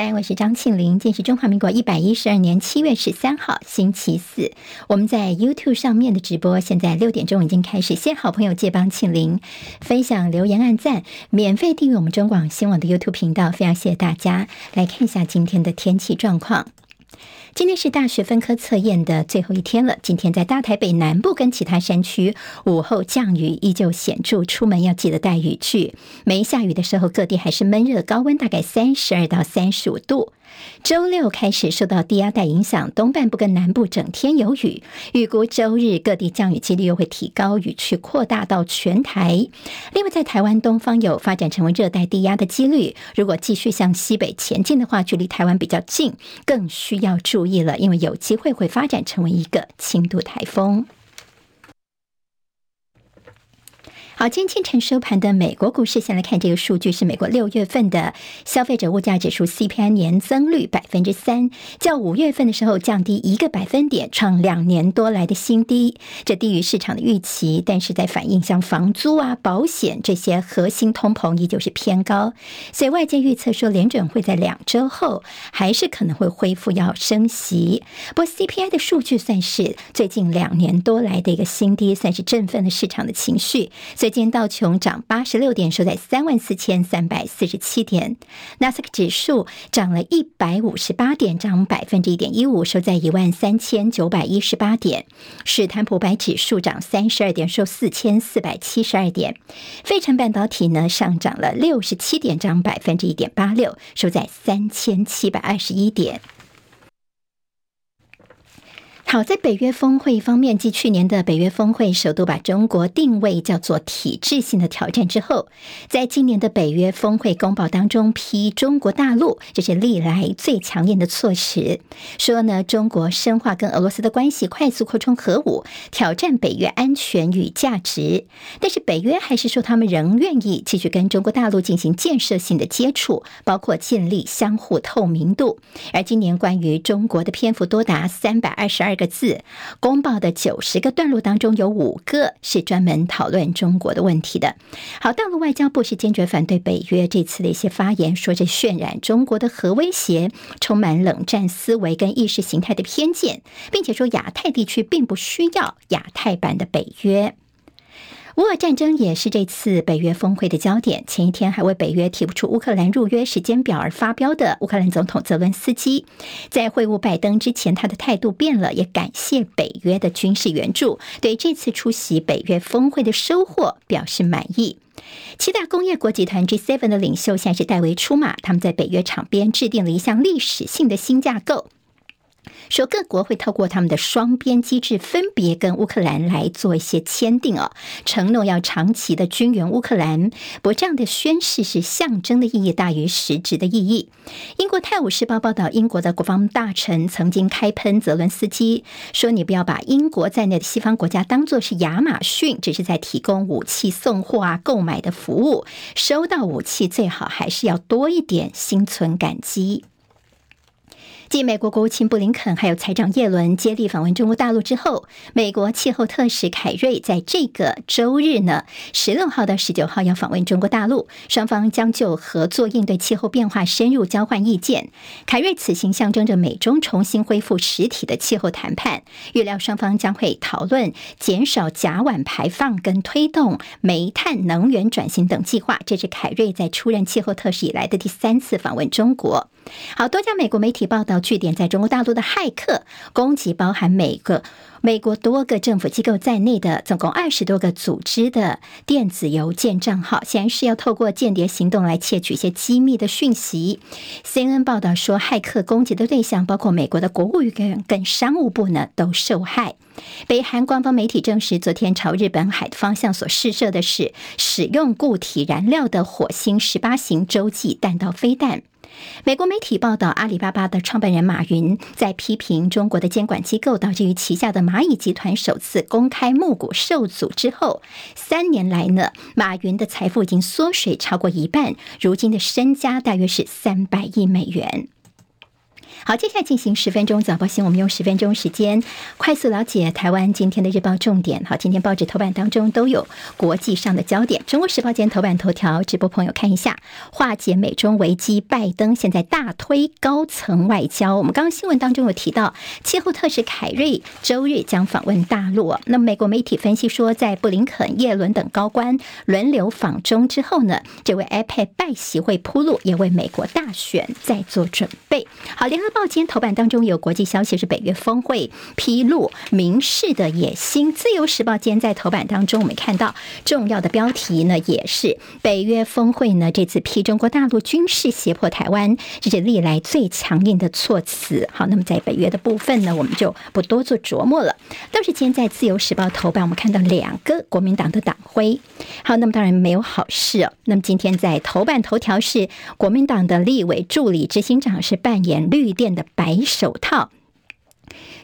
三，我是张庆玲。今天是中华民国一百一十二年七月十三号，星期四。我们在 YouTube 上面的直播，现在六点钟已经开始。先好朋友借帮庆玲分享、留言、按赞，免费订阅我们中广新闻网的 YouTube 频道。非常谢谢大家。来看一下今天的天气状况。今天是大学分科测验的最后一天了。今天在大台北南部跟其他山区，午后降雨依旧显著，出门要记得带雨具。没下雨的时候，各地还是闷热，高温大概三十二到三十五度。周六开始受到低压带影响，东半部跟南部整天有雨。预估周日各地降雨几率又会提高，雨区扩大到全台。另外，在台湾东方有发展成为热带低压的几率，如果继续向西北前进的话，距离台湾比较近，更需要注意了，因为有机会会发展成为一个轻度台风。好，今天清晨收盘的美国股市，先来看这个数据，是美国六月份的消费者物价指数 CPI 年增率百分之三，较五月份的时候降低一个百分点，创两年多来的新低，这低于市场的预期，但是在反映像房租啊、保险这些核心通膨依旧是偏高，所以外界预测说联准会在两周后还是可能会恢复要升息。不过 CPI 的数据算是最近两年多来的一个新低，算是振奋了市场的情绪，所以。今天道琼涨八十六点，收在三万四千三百四十七点。纳斯克指数涨了一百五十八点，涨百分之一点一五，收在一万三千九百一十八点。史坦普百指数涨三十二点，收四千四百七十二点。费城半导体呢上涨了六十七点，涨百分之一点八六，收在三千七百二十一点。好，在北约峰会方面，继去年的北约峰会首度把中国定位叫做体制性的挑战之后，在今年的北约峰会公报当中批中国大陆，这是历来最强硬的措辞，说呢，中国深化跟俄罗斯的关系，快速扩充核武，挑战北约安全与价值。但是北约还是说，他们仍愿意继续跟中国大陆进行建设性的接触，包括建立相互透明度。而今年关于中国的篇幅多达三百二十二个字，公报的九十个段落当中，有五个是专门讨论中国的问题的。好，大陆外交部是坚决反对北约这次的一些发言，说这渲染中国的核威胁，充满冷战思维跟意识形态的偏见，并且说亚太地区并不需要亚太版的北约。乌俄战争也是这次北约峰会的焦点。前一天还为北约提不出乌克兰入约时间表而发飙的乌克兰总统泽伦斯基，在会晤拜登之前，他的态度变了，也感谢北约的军事援助，对这次出席北约峰会的收获表示满意。七大工业国集团 G7 的领袖现在是戴维出马，他们在北约场边制定了一项历史性的新架构。说各国会透过他们的双边机制，分别跟乌克兰来做一些签订哦，承诺要长期的军援乌克兰。不过这样的宣誓是象征的意义大于实质的意义。英国《泰晤士报》报道，英国的国防大臣曾经开喷泽伦斯基，说你不要把英国在内的西方国家当作是亚马逊，只是在提供武器送货啊、购买的服务。收到武器最好还是要多一点心存感激。继美国国务卿布林肯还有财长耶伦接力访问中国大陆之后，美国气候特使凯瑞在这个周日呢，十六号到十九号要访问中国大陆，双方将就合作应对气候变化深入交换意见。凯瑞此行象征着美中重新恢复实体的气候谈判，预料双方将会讨论减少甲烷排放跟推动煤炭能源转型等计划。这是凯瑞在出任气候特使以来的第三次访问中国。好，多家美国媒体报道，据点在中国大陆的骇客攻击包含每个美国多个政府机构在内的总共二十多个组织的电子邮件账号，显然是要透过间谍行动来窃取一些机密的讯息。CNN 报道说，骇客攻击的对象包括美国的国务院跟商务部呢，都受害。北韩官方媒体证实，昨天朝日本海的方向所试射的是使用固体燃料的火星十八型洲际弹道飞弹。美国媒体报道，阿里巴巴的创办人马云在批评中国的监管机构，导致于旗下的蚂蚁集团首次公开募股受阻之后，三年来呢，马云的财富已经缩水超过一半，如今的身家大约是三百亿美元。好，接下来进行十分钟早报新闻，我们用十分钟时间快速了解台湾今天的日报重点。好，今天报纸头版当中都有国际上的焦点。中国时报今天头版头条，直播朋友看一下，化解美中危机，拜登现在大推高层外交。我们刚刚新闻当中有提到，气候特使凯瑞周日将访问大陆。那么美国媒体分析说，在布林肯、叶伦等高官轮流访中之后呢，这位 APEC 拜习会铺路，也为美国大选在做准备。好，联合。报今天头版当中有国际消息，是北约峰会披露民事的野心。自由时报今天在头版当中，我们看到重要的标题呢，也是北约峰会呢这次批中国大陆军事胁迫台湾，这是历来最强硬的措辞。好，那么在北约的部分呢，我们就不多做琢磨了。倒是今天在自由时报头版，我们看到两个国民党的党徽。好，那么当然没有好事哦。那么今天在头版头条是国民党的立委助理执行长是扮演绿电的白手套。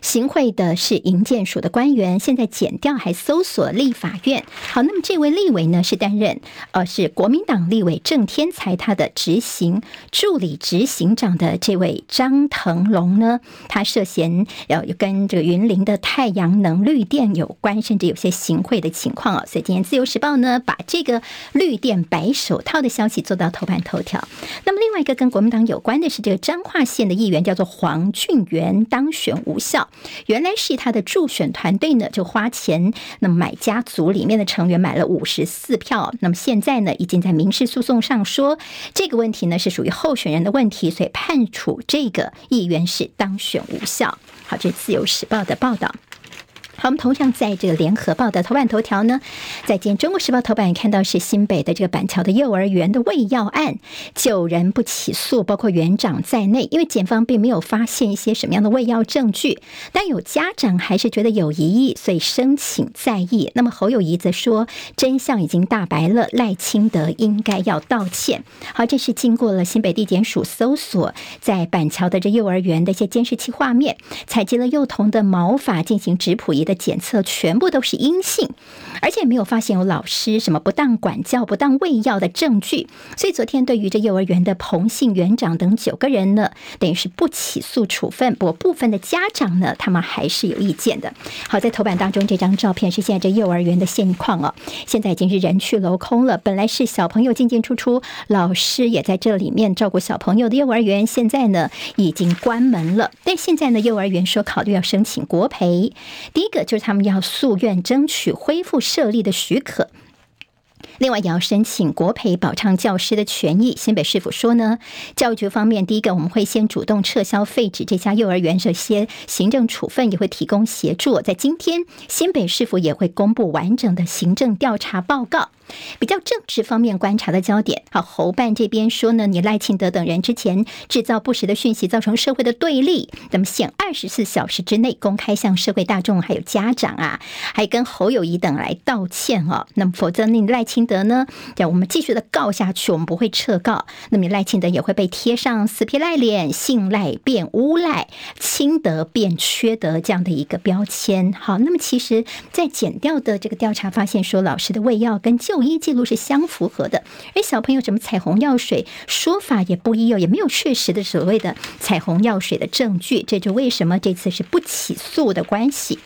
行贿的是营建署的官员，现在减掉还搜索立法院。好，那么这位立委呢是担任呃是国民党立委郑天才他的执行助理执行长的这位张腾龙呢，他涉嫌要跟这个云林的太阳能绿电有关，甚至有些行贿的情况啊。所以今天自由时报呢把这个绿电白手套的消息做到头版头条。那么另外一个跟国民党有关的是这个彰化县的议员叫做黄俊元当选无效。原来是他的助选团队呢，就花钱，那么买家族里面的成员买了五十四票，那么现在呢，已经在民事诉讼上说这个问题呢是属于候选人的问题，所以判处这个议员是当选无效。好，这是自由时报的报道。好，我们同样在这个联合报的头版头条呢，在今中国时报头版也看到是新北的这个板桥的幼儿园的喂药案，九人不起诉，包括园长在内，因为检方并没有发现一些什么样的喂药证据，但有家长还是觉得有疑义，所以申请再议。那么侯友谊则说，真相已经大白了，赖清德应该要道歉。好，这是经过了新北地检署搜索，在板桥的这幼儿园的一些监视器画面，采集了幼童的毛发进行质谱仪。的检测全部都是阴性，而且没有发现有老师什么不当管教、不当喂药的证据，所以昨天对于这幼儿园的彭姓园长等九个人呢，等于是不起诉处分。不过部分的家长呢，他们还是有意见的。好，在头版当中这张照片是现在这幼儿园的现况哦，现在已经是人去楼空了。本来是小朋友进进出出，老师也在这里面照顾小朋友的幼儿园，现在呢已经关门了。但现在呢，幼儿园说考虑要申请国赔，第一个。就是他们要夙愿争取恢复设立的许可，另外也要申请国培保障教师的权益。新北市府说呢，教育局方面，第一个我们会先主动撤销废止这家幼儿园这些行政处分，也会提供协助。在今天，新北市府也会公布完整的行政调查报告。比较政治方面观察的焦点，好，侯办这边说呢，你赖清德等人之前制造不实的讯息，造成社会的对立，那么限二十四小时之内公开向社会大众还有家长啊，还跟侯友谊等来道歉哦。那么否则你赖清德呢，要我们继续的告下去，我们不会撤告，那么赖清德也会被贴上死皮赖脸、信赖变诬赖、清德变缺德这样的一个标签。好，那么其实，在检调的这个调查发现说，老师的喂药跟就医记录是相符合的，而小朋友什么彩虹药水说法也不一哦，也没有确实的所谓的彩虹药水的证据，这就为什么这次是不起诉的关系。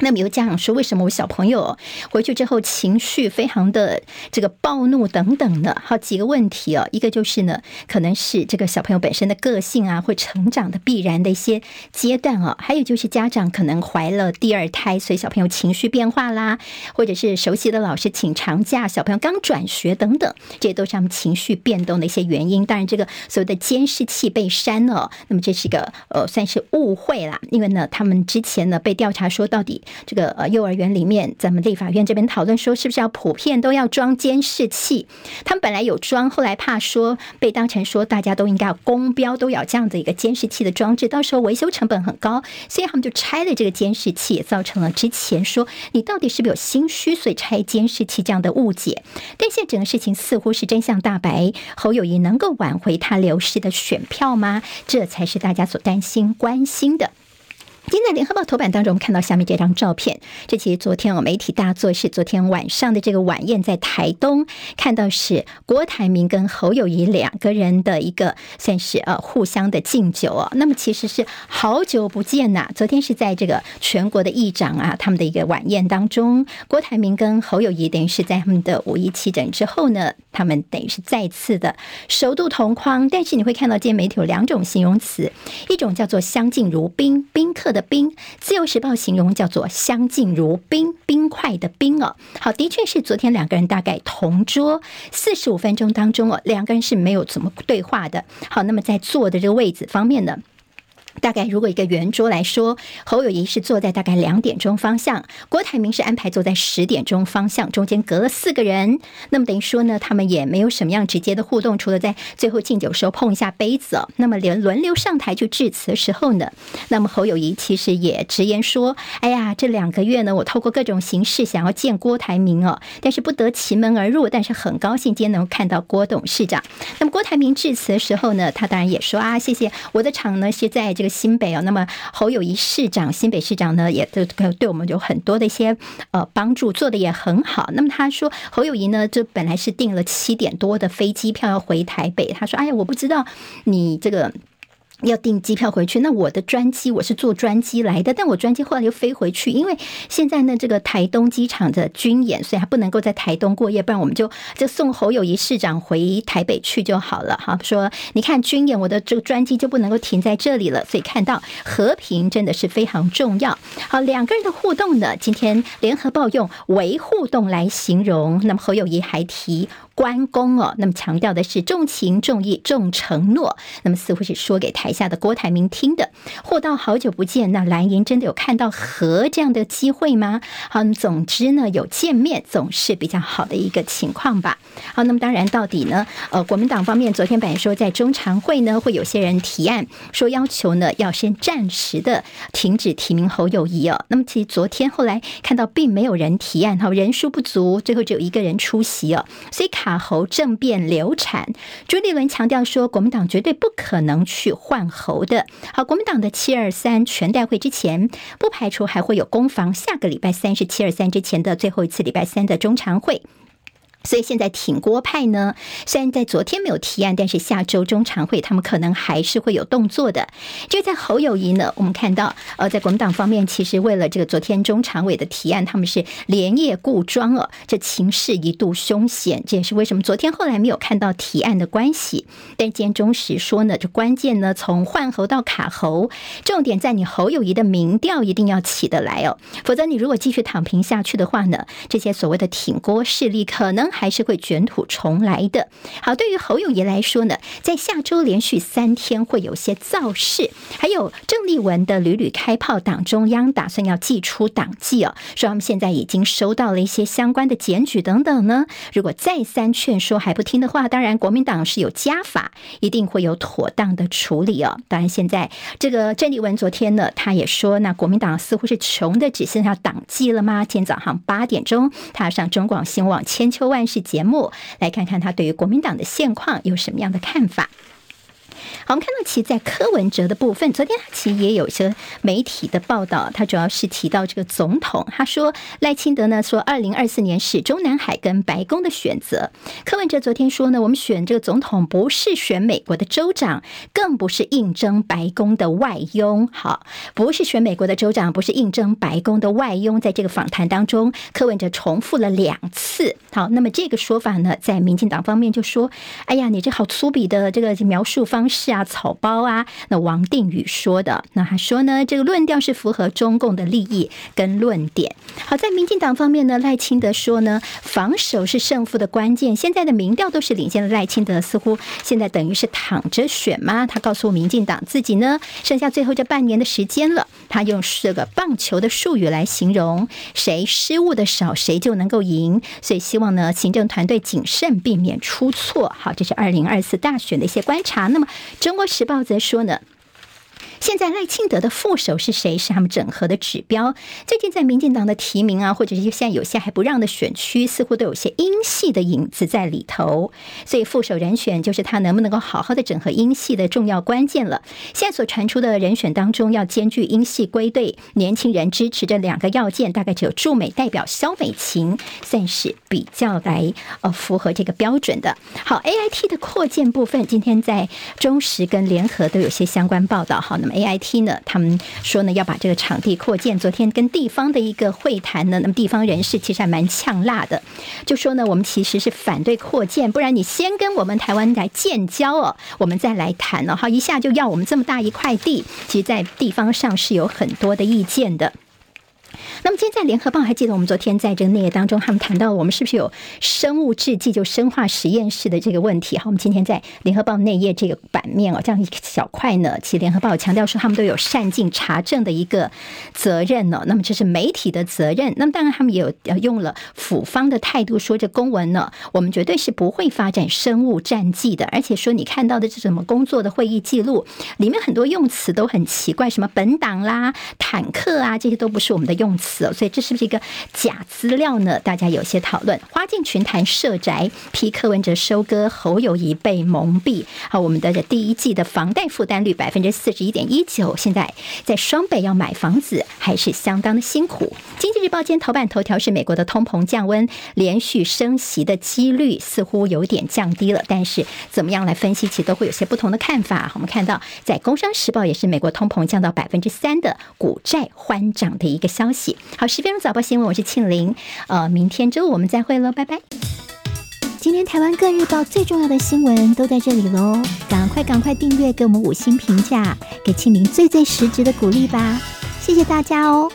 那么有家长说，为什么我小朋友回去之后情绪非常的这个暴怒等等的？好几个问题哦，一个就是呢，可能是这个小朋友本身的个性啊，会成长的必然的一些阶段哦，还有就是家长可能怀了第二胎，所以小朋友情绪变化啦，或者是熟悉的老师请长假，小朋友刚转学等等，这些都是他们情绪变动的一些原因。当然，这个所谓的监视器被删了，那么这是一个呃算是误会啦，因为呢，他们之前呢被调查说到底。这个呃，幼儿园里面，咱们立法院这边讨论说，是不是要普遍都要装监视器？他们本来有装，后来怕说被当成说大家都应该要公标，都要这样的一个监视器的装置，到时候维修成本很高，所以他们就拆了这个监视器，也造成了之前说你到底是不是有心虚，所以拆监视器这样的误解。但现在整个事情似乎是真相大白，侯友谊能够挽回他流失的选票吗？这才是大家所担心关心的。今天在联合报头版当中，我们看到下面这张照片。这其实昨天哦，媒体大作是昨天晚上的这个晚宴在台东，看到是郭台铭跟侯友谊两个人的一个算是呃互相的敬酒哦。那么其实是好久不见呐。昨天是在这个全国的议长啊他们的一个晚宴当中，郭台铭跟侯友谊等于是在他们的五一齐整之后呢，他们等于是再次的首度同框。但是你会看到今天媒体有两种形容词，一种叫做相敬如宾，宾客的。冰，自由时报形容叫做相敬如冰，冰块的冰哦。好，的确是昨天两个人大概同桌四十五分钟当中哦，两个人是没有怎么对话的。好，那么在坐的这个位置方面呢？大概如果一个圆桌来说，侯友谊是坐在大概两点钟方向，郭台铭是安排坐在十点钟方向，中间隔了四个人。那么等于说呢，他们也没有什么样直接的互动，除了在最后敬酒时候碰一下杯子哦。那么连轮流上台去致辞的时候呢，那么侯友谊其实也直言说：“哎呀，这两个月呢，我透过各种形式想要见郭台铭哦，但是不得其门而入。但是很高兴今天能够看到郭董事长。那么郭台铭致辞的时候呢，他当然也说啊，谢谢我的场呢是在这个。”新北啊，那么侯友谊市长、新北市长呢，也都对我们有很多的一些呃帮助，做的也很好。那么他说，侯友谊呢，就本来是订了七点多的飞机票要回台北，他说：“哎呀，我不知道你这个。”要订机票回去，那我的专机我是坐专机来的，但我专机后来又飞回去，因为现在呢这个台东机场的军演，所以还不能够在台东过夜，不然我们就就送侯友谊市长回台北去就好了哈。说你看军演，我的这个专机就不能够停在这里了，所以看到和平真的是非常重要。好，两个人的互动呢，今天联合报用微互动来形容，那么侯友谊还提。关公哦，那么强调的是重情重义重承诺，那么似乎是说给台下的郭台铭听的。货到好久不见，那蓝营真的有看到和这样的机会吗？好，那么总之呢，有见面总是比较好的一个情况吧。好，那么当然到底呢，呃，国民党方面昨天本来说在中常会呢，会有些人提案说要求呢要先暂时的停止提名侯友谊哦。那么其实昨天后来看到并没有人提案，哈，人数不足，最后只有一个人出席哦，所以卡。卡喉政变流产，朱立伦强调说，国民党绝对不可能去换喉的。好，国民党的七二三全代会之前，不排除还会有攻防。下个礼拜三是七二三之前的最后一次礼拜三的中常会。所以现在挺郭派呢，虽然在昨天没有提案，但是下周中常会他们可能还是会有动作的。就在侯友谊呢，我们看到呃，在国民党方面，其实为了这个昨天中常委的提案，他们是连夜固装哦，这情势一度凶险，这也是为什么昨天后来没有看到提案的关系。但今天中时说呢，这关键呢，从换侯到卡侯，重点在你侯友谊的民调一定要起得来哦，否则你如果继续躺平下去的话呢，这些所谓的挺郭势力可能。还是会卷土重来的。好，对于侯友宜来说呢，在下周连续三天会有些造势，还有郑丽文的屡屡开炮，党中央打算要祭出党纪哦，说他们现在已经收到了一些相关的检举等等呢。如果再三劝说还不听的话，当然国民党是有家法，一定会有妥当的处理哦。当然，现在这个郑丽文昨天呢，他也说，那国民党似乎是穷的只剩下党纪了吗？今天早上八点钟，他上中广新闻网千秋万世节目，来看看他对于国民党的现况有什么样的看法。好，我们看到其在柯文哲的部分，昨天他其实也有一些媒体的报道，他主要是提到这个总统，他说赖清德呢说，二零二四年是中南海跟白宫的选择。柯文哲昨天说呢，我们选这个总统不是选美国的州长，更不是应征白宫的外佣。好，不是选美国的州长，不是应征白宫的外佣。在这个访谈当中，柯文哲重复了两次。好，那么这个说法呢，在民进党方面就说，哎呀，你这好粗鄙的这个描述方是啊，草包啊。那王定宇说的，那他说呢，这个论调是符合中共的利益跟论点。好，在民进党方面呢，赖清德说呢，防守是胜负的关键。现在的民调都是领先的赖清德，似乎现在等于是躺着选吗？他告诉民进党自己呢，剩下最后这半年的时间了。他用这个棒球的术语来形容，谁失误的少，谁就能够赢。所以希望呢，行政团队谨慎，避免出错。好，这是二零二四大选的一些观察。那么。中国时报则说呢，现在赖清德的副手是谁？是他们整合的指标。最近在民进党的提名啊，或者是现在有些还不让的选区，似乎都有些英系的影子在里头。所以副手人选就是他能不能够好好的整合英系的重要关键了。现在所传出的人选当中，要兼具英系归队、年轻人支持这两个要件，大概只有驻美代表萧美琴算是比较来呃符合这个标准的。好，AIT 的扩建部分，今天在中时跟联合都有些相关报道。好，那 AIT 呢，他们说呢要把这个场地扩建。昨天跟地方的一个会谈呢，那么地方人士其实还蛮呛辣的，就说呢我们其实是反对扩建，不然你先跟我们台湾来建交哦，我们再来谈哦。好，一下就要我们这么大一块地，其实在地方上是有很多的意见的。那么今天在联合报还记得我们昨天在这个内页当中，他们谈到我们是不是有生物制剂就生化实验室的这个问题？好，我们今天在联合报内页这个版面哦，这样一小块呢，其实联合报强调说他们都有善尽查证的一个责任呢。那么这是媒体的责任。那么当然他们也有用了府方的态度说，这公文呢，我们绝对是不会发展生物战剂的。而且说你看到的是什么工作的会议记录里面很多用词都很奇怪，什么本党啦、坦克啊，这些都不是我们的用动词哦。所以这是不是一个假资料呢？大家有些讨论。花敬群谈社宅批柯文哲收割，侯友谊被蒙蔽。好，我们的这第一季的房贷负担率百分之四十一点一九，现在在双北要买房子还是相当的辛苦。经济日报今天头版头条是美国的通膨降温，连续升息的几率似乎有点降低了，但是怎么样来分析，其实都会有些不同的看法。我们看到在工商时报也是美国通膨降到百分之三的股债欢涨的一个消息。好，十分钟早报新闻，我是庆玲。呃，明天周五我们再会喽，拜拜。今天台湾各日报最重要的新闻都在这里喽，赶快赶快订阅，给我们五星评价，给庆玲最最实质的鼓励吧，谢谢大家哦。